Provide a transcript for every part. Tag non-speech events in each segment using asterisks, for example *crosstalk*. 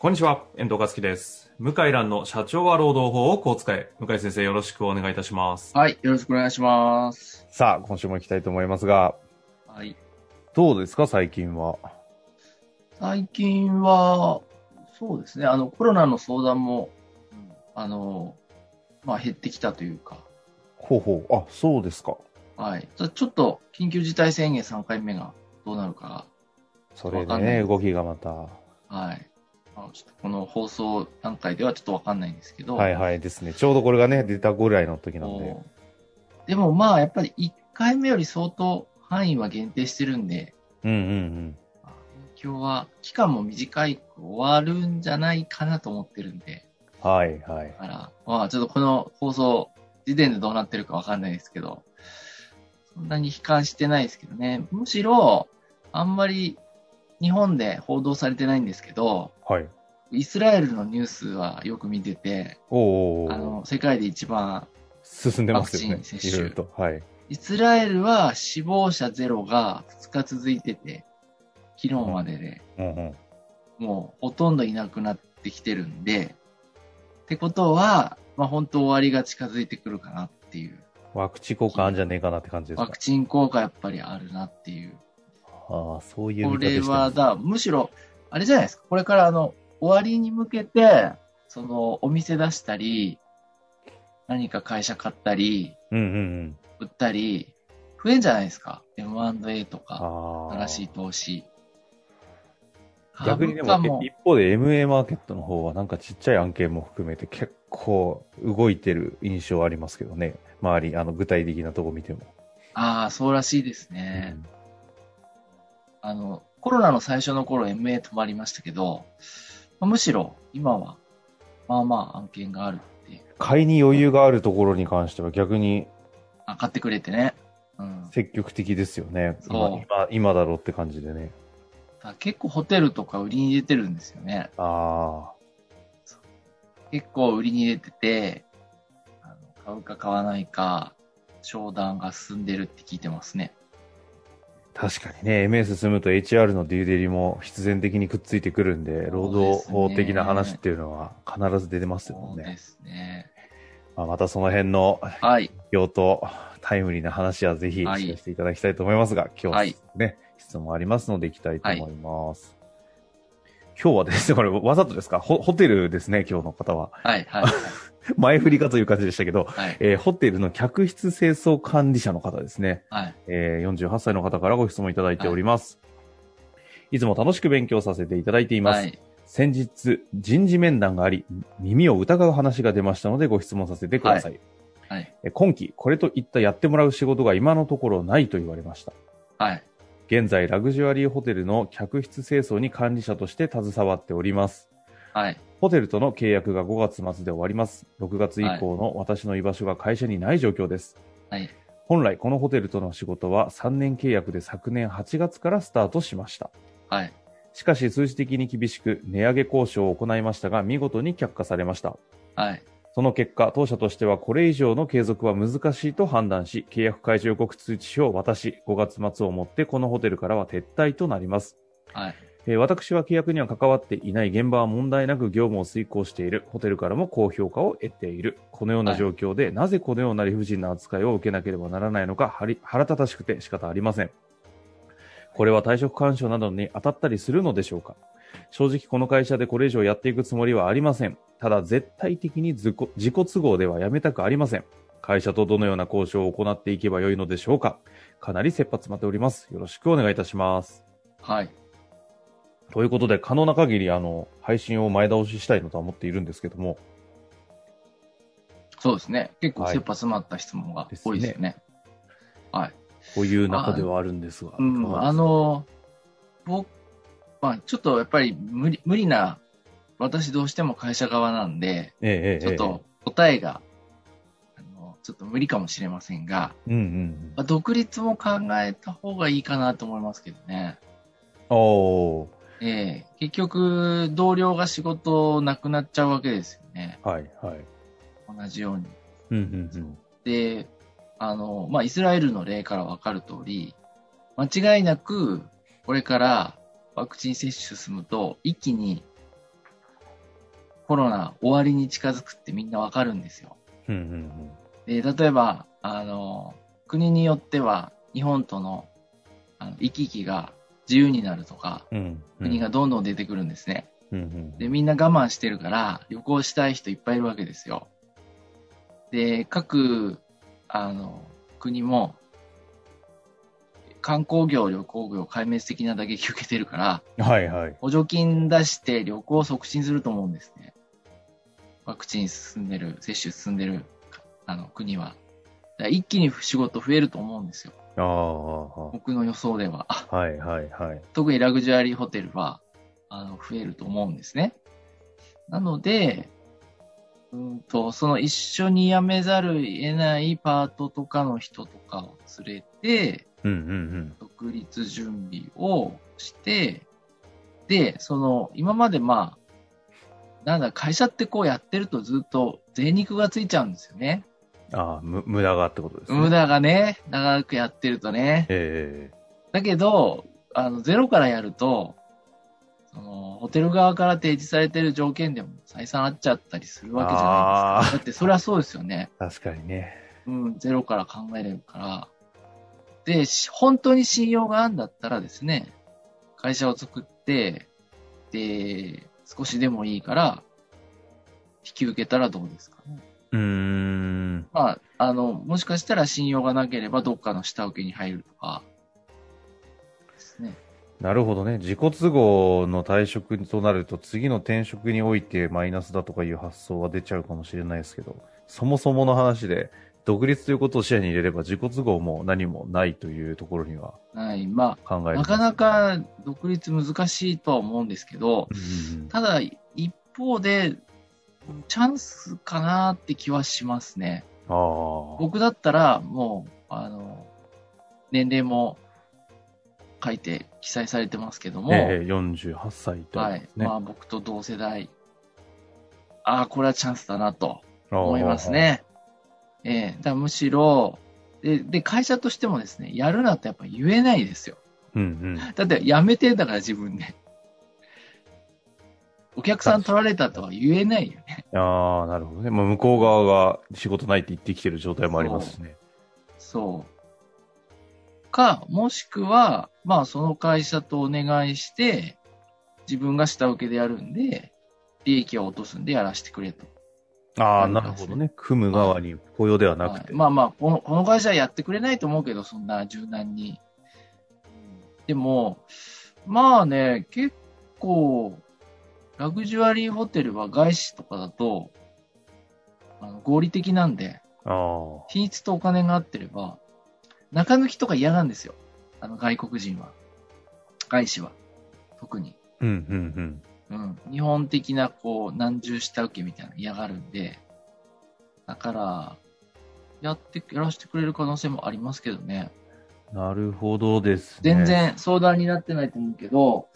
こんにちは、遠藤和樹です。向井蘭の社長は労働法をこう使え。向井先生よろしくお願いいたします。はい、よろしくお願いします。さあ、今週も行きたいと思いますが、はい。どうですか、最近は？最近は、そうですね、あの、コロナの相談も、うんあの、まあ、減ってきたというか、ほうほう。あ、そうですか。はい。ちょちょっと、緊急事態宣言3回目がどうなるかそれでね、動きがまた。が、はい。あのちょっとこの放送段階ではちょっとわかんないんですけど、はいはいですね。ちょうどこれがね、出たぐらいの時なんで。でもまあ、やっぱり1回目より相当範囲は限定してるんで、うんうんまあ影響は、期間も短いく終わるんじゃないかなと思ってるんで、うん。はいはい。だから、まあちょっとこの放送時点でどうなってるかわかんないですけど、そんなに悲観してないですけどね。むしろ、あんまり日本で報道されてないんですけど、はい。イスラエルのニュースはよく見てて、おーあの、世界で一番、進んでますよねワク。チン接種いろいろと。はい。イスラエルは死亡者ゼロが2日続いてて、昨日までで、うんうん。もうほとんどいなくなってきてるんで、ってことは、まあ本当終わりが近づいてくるかなっていう。ワクチン効果あんじゃねえかなって感じですか？ワク。チン効果やっぱりあるなっていう。ああ、そういうこれは。だ、むしろ、あれじゃないですか。これからあの、終わりに向けて、その、お店出したり、何か会社買ったり、うんうんうん。売ったり、増えんじゃないですか？M&A とか。新しい投資。逆にでも、一方で MA マーケットの方はなんかちっちゃい案件も含めて結構動いてる印象ありますけどね。周り、あの、具体的なとこ見ても。ああ、そうらしいですね。あの、コロナの最初の頃 MA 止まりましたけど、まあむしろ今は、まあまあ案件があるっていう。買いに余裕があるところに関しては逆にあ、買ってくれてね。うん。積極的ですよね。そう今、今今だろうって感じでね。だ結構ホテルとか売りに出てるんですよね。あ結構売りに出てて、あの買うか買わないか、商談が進んでるって聞いてますね。あ、確かにね、MA 進むと HR のデューデリも必然的にくっついてくるんで、労働法的な話っていうのは必ず出てますよね。そうですね。まあ、またその辺のはい。用途、タイムリーな話はぜひはい聞かせていただきたいと思いますが、今日ははいね、質問ありますので行きたいと思います。今日はですね、これわざとですか？ホホテルですね、今日の方は。はい、はい、*laughs* 前振りかという感じでしたけど、はい。えーホテルの客室清掃管理者の方ですね。はい。えー48歳の方からご質問いただいております。い、つも楽しく勉強させていただいています。はい。先日、人事面談があり、耳を疑う話が出ましたのでご質問させてください。はい。え今期、これといったやってもらう仕事が今のところないと言われました。はい。現在、ラグジュアリーホテルの客室清掃に管理者として携わっております。はい。ホテルとの契約が5月末で終わります。6月以降の私の居場所が会社にない状況です。はい。本来、このホテルとの仕事は3年契約で昨年8月からスタートしました。はい。しかし、数字的に厳しく、値上げ交渉を行いましたが、見事に却下されました。はい。その結果、当社としてはこれ以上の継続は難しいと判断し、契約解除予告通知書を渡し、5月末をもってこのホテルからは撤退となります。はい。えー私は契約には関わっていない現場は問題なく業務を遂行している、ホテルからも高評価を得ている。このような状況で、なぜこのような理不尽な扱いを受けなければならないのか、腹立たしくて仕方ありません。これは退職干渉などに当たったりするのでしょうか正直この会社でこれ以上やっていくつもりはありません。ただ絶対的に自己都合ではやめたくありません。会社とどのような交渉を行っていけばよいのでしょうかかなり切羽詰まっております。よろしくお願いいたします。はい。ということで、可能な限り、あの、配信を前倒ししたいのとは思っているんですけども、そうですね。結構はい切羽詰まった質問が多いですよね。はい。という中ではあるんですが。うん、あの、僕、まあ、ちょっとやっぱり無理、無理な、私どうしても会社側なんで、ええええちょっと答えが、あの、ちょっと無理かもしれませんが、うんうんまあ独立も考えた方がいいかなと思いますけどね。うん。おー。ええ結局、同僚が仕事なくなっちゃうわけですよね。はいはい。同じように。うんうんうん。で、あの、まあ、イスラエルの例からわかる通り、間違いなく、これからワクチン接種進むと、一気にコロナ終わりに近づくってみんなわかるんですよ。うんうんで、例えば、あの、国によっては、日本とのあの行き来が自由になるとか、うん。うん。国がどんどん出てくるんですね。うんうん。で、みんな我慢してるから、旅行したい人いっぱいいるわけですよ。で、各、あの、国も、観光業、旅行業、壊滅的な打撃受けてるから、はいはい。補助金出して旅行を促進すると思うんですね。ワクチン進んでる、接種進んでる、あの、国は。一気に仕事増えると思うんですよ。ああ、僕の予想では。はいはいはい。特にラグジュアリーホテルは、あの、増えると思うんですね。なので、うんと、その一緒に辞めざるを得ないパートとかの人とかを連れて、うんうん独立準備をして、で、その、今までまあ、なんだ、会社ってこうやってるとずっと税肉がついちゃうんですよね。うん。ああ、む無駄がってことですね。無駄がね、長くやってるとね。えだけど、あの、ゼロからやると、その、ホテル側から提示されてる条件でも採算合っちゃったりするわけじゃないですか。だってそれはそうですよね。え確かにね。うん、ゼロから考えれるから。で、し本当に信用があるんだったらですね、会社を作って、で、少しでもいいから、引き受けたらどうですか？ね。うーん。まあ、あの、もしかしたら信用がなければどっかの下請けに入るとか、ですね。なるほどね。自己都合の退職となると、次の転職においてマイナスだとかいう発想は出ちゃうかもしれないですけど、そもそもの話で、独立ということを視野に入れれば自己都合も何もないというところにははい。まあ、考えるなかなか独立難しいとは思うんですけど、うんうんただ、一方で、チャンスかなって気はしますね。僕だったら、もう、あの、年齢も書いて記載されてますけども、ええ48歳と、はい。ね。まあ僕と同世代、ああ、これはチャンスだなと思いますね。ええだむしろ、で、で、会社としてもですね、やるなってやっぱ言えないですよ。うんうん。だって辞めてんだから自分で。お客さん取られたとは言えないよね。ああ、なるほどね。まあ、向こう側が仕事ないって言ってきてる状態もありますしね。そう。か、もしくは、まあその会社とお願いして、自分が下請けでやるんで、利益を落とすんでやらせてくれと。ああ、なるほどね。組む側に雇用ではなくて。はいまあまあこの、この会社はやってくれないと思うけど、そんな柔軟に。でも、まあね、結構、ラグジュアリーホテルは外資とかだと、あの合理的なんで、ああ。品質とお金が合ってれば、中抜きとか嫌なんですよ。あの外国人は。外資は。特に。うん、うん、うん。日本的な、こう、難重下請けみたいなの嫌がるんで、だから、やって、やらせてくれる可能性もありますけどね。うん。なるほどですね。全。然相談になってないと思うけど、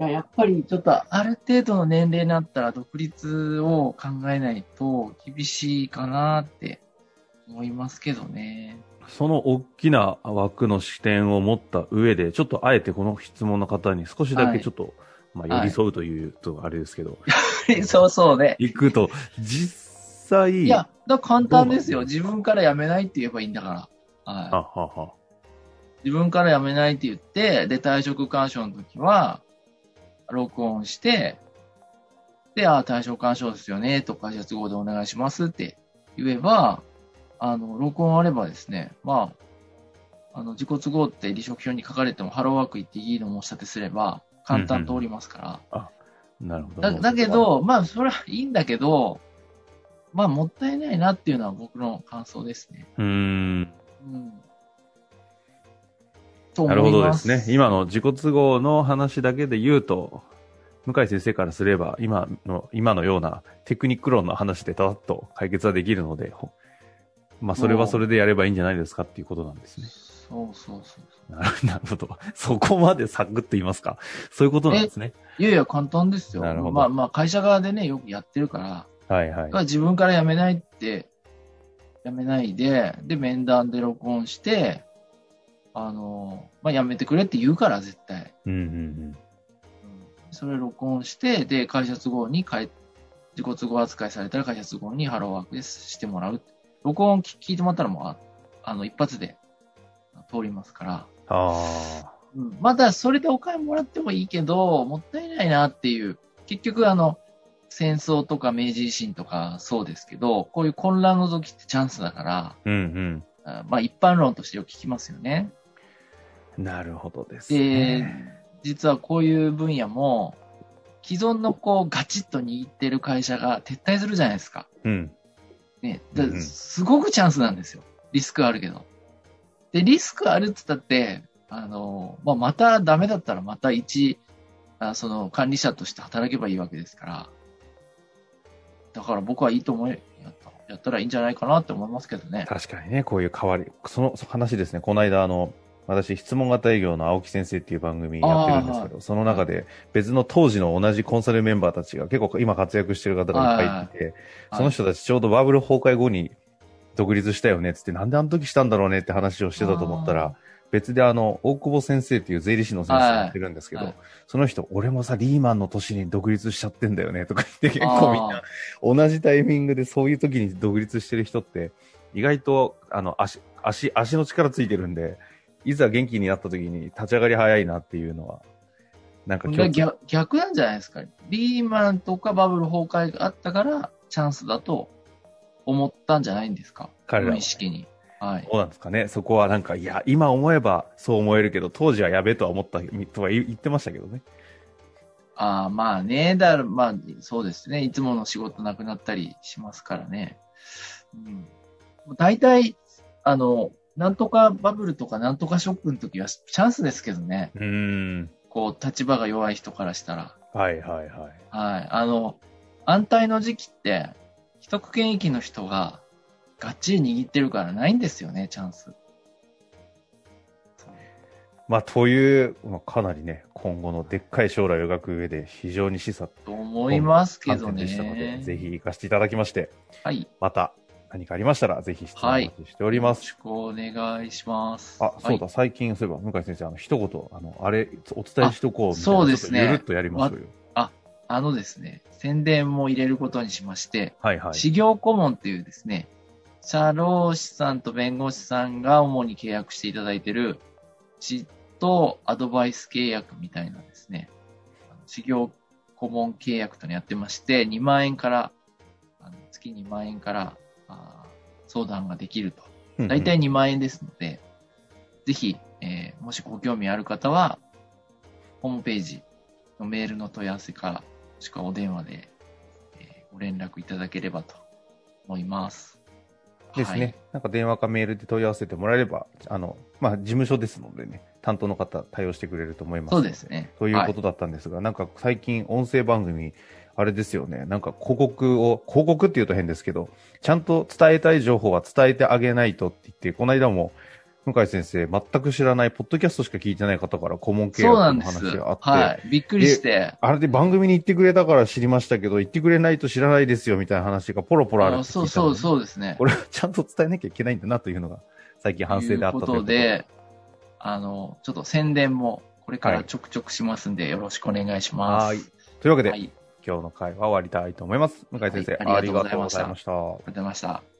いややっぱりちょっとある程度の年齢になったら独立を考えないと厳しいかなって思いますけどね。その大きな枠の視点を持った上で、ちょっとあえてこの質問の方に少しだけちょっと、まあ寄り添うというとあれですけど、*laughs* そうそうね。行くと、実際、いや、だ簡単ですよ。自分から辞めないって言えばいいんだから。はい。あはは。自分から辞めないって言って、で、退職勧奨の時は、録音して、で、ああ、退職勧奨ですよね、と会社都合でお願いしますって言えば、あの、録音あればですね、まあ、あの、自己都合って離職票に書かれてもハローワーク行っていいの申し立てすれば、簡単通りますから。なるほど。だだけ、ど、まあ、それはいいんだけど、まあ、もったいないなっていうのは僕の感想ですね。うーん。うん。ないるほどでますね。今の自己都合の話だけで言うと、向井先生からすれば、今の、今のようなテクニック論の話でただっと解決はできるので、ほまあ、それはそれでやればいいんじゃないですかっていうことなんですね。そうそうそう *laughs* なるほど。そこまでサクッと言いますか？そういうことなんですね。いやいや、簡単ですよ。なるほどまあまあ、会社側でね、よくやってるから、はいはい自分から辞めないって、辞めないで、で、面談で録音して、あの、まあ、辞めてくれって言うから、絶対。うんうんうんそれ録音して、で、会社都合に変え、自己都合扱いされたら会社都合にハローワークでしてもらう。録音聞聞いてもらったらもう、ああの、一発で通りますから。ああ。うん、まだそれでお金もらってもいいけど、もったいないなっていう。結局あの、戦争とか明治維新とかそうですけど、こういう混乱の時ってチャンスだから、うんあまあ一般論としてよく聞きますよね。うん。なるほどですでね。、実はこういう分野も、既存のこうガチッと握ってる会社が撤退するじゃないですか。うん。ね。すごくチャンスなんですよ。リスクあるけど。で、リスクあるって言ったって、あの、まあ、またダメだったらまた一、あその管理者として働けばいいわけですから。だから僕はいいと思い、やったやったらいいんじゃないかなって思いますけどね。確かにね、こういう変わり、その話ですね、この間、あの、私、質問型営業の青木先生っていう番組やってるんですけど、その中で別の当時の同じコンサルメンバーたちが結構今活躍してる方がいっぱいいて、はい。その人たちちょうどバブル崩壊後に独立したよねっつって、なんであの時したんだろうねって話をしてたと思ったら、別であの、大久保先生っていう税理士の先生やってるんですけど、はいはいその人、俺もさ、リーマンの年に独立しちゃってんだよねとか言って結構みんな同じタイミングでそういう時に独立してる人って、意外と、あの、足、足、足の力ついてるんで、いざ元気になった時に立ち上がり早いなっていうのは、なんか逆逆なんじゃないですか。リーマンとかバブル崩壊があったから、チャンスだと思ったんじゃないんですか？彼らは無意識に。はい。どうなんですかね。そこはなんか、いや、今思えばそう思えるけど、当時はやべえとは思った、とは言言ってましたけどね。ああ、まあね、だまあ、そうですね。いつもの仕事なくなったりしますからね。うん。大体、あの、なんとかバブルとかなんとかショックの時はチャンスですけどね。うーん。こう、立場が弱い人からしたら。はいはいはい。はい。あの、安泰の時期って、既得権益の人ががっちり握ってるからないんですよね、チャンス。まあ、という、まあ、かなりね、今後のでっかい将来を描く上で非常に示唆と思いますけど観点でしたので、ね。ぜひ活かしていただきまして、はい。よまた何かありましたら、ぜひ質問お待ちしております。ろしくお願いします。あ、そうだ、はい最近、そういえば、向井先生、あの、一言、あの、あれ、お伝えしとこうみたいな。そうですねゆるっとやりましょうよ。あのですね、宣伝も入れることにしまして、はいはい。事業顧問っていうですね、社労士さんと弁護士さんが主に契約していただいている、じっとアドバイス契約みたいなですね、あの事業顧問契約というのやってまして、2万円から、あの月2万円からあー相談ができると。うんうんだいたい2万円ですので、ぜひ、えーもしご興味ある方は、ホームページのメールの問い合わせか、もしくはお電話で、えーご連絡いただければと思います。ですね、はいなんか電話かメールで問い合わせてもらえれば、あの、まあ、事務所ですのでね、担当の方対応してくれると思いますそ。うですね。ということだったんですが、なんか最近音声番組、あれですよね、なんか広告を、広告って言うと変ですけど、ちゃんと伝えたい情報は伝えてあげないとって言って、この間も、向井先生、全く知らない、ポッドキャストしか聞いてない方から顧問契約の。話があって、はい。びっくりして。あれで番組に言ってくれたから知りましたけど、言ってくれないと知らないですよみたいな話がポロポロあるって聞いたのでそうそうそうですね。これはちゃんと伝えなきゃいけないんだなというのが、最近反省であったということで、あの、ちょっと宣伝もこれからちょくちょくしますんで、よろしくお願いします。はいというわけで、はい。今日の会は終わりたいと思います。向井先生、はいありがとうございました。ありがとうございました。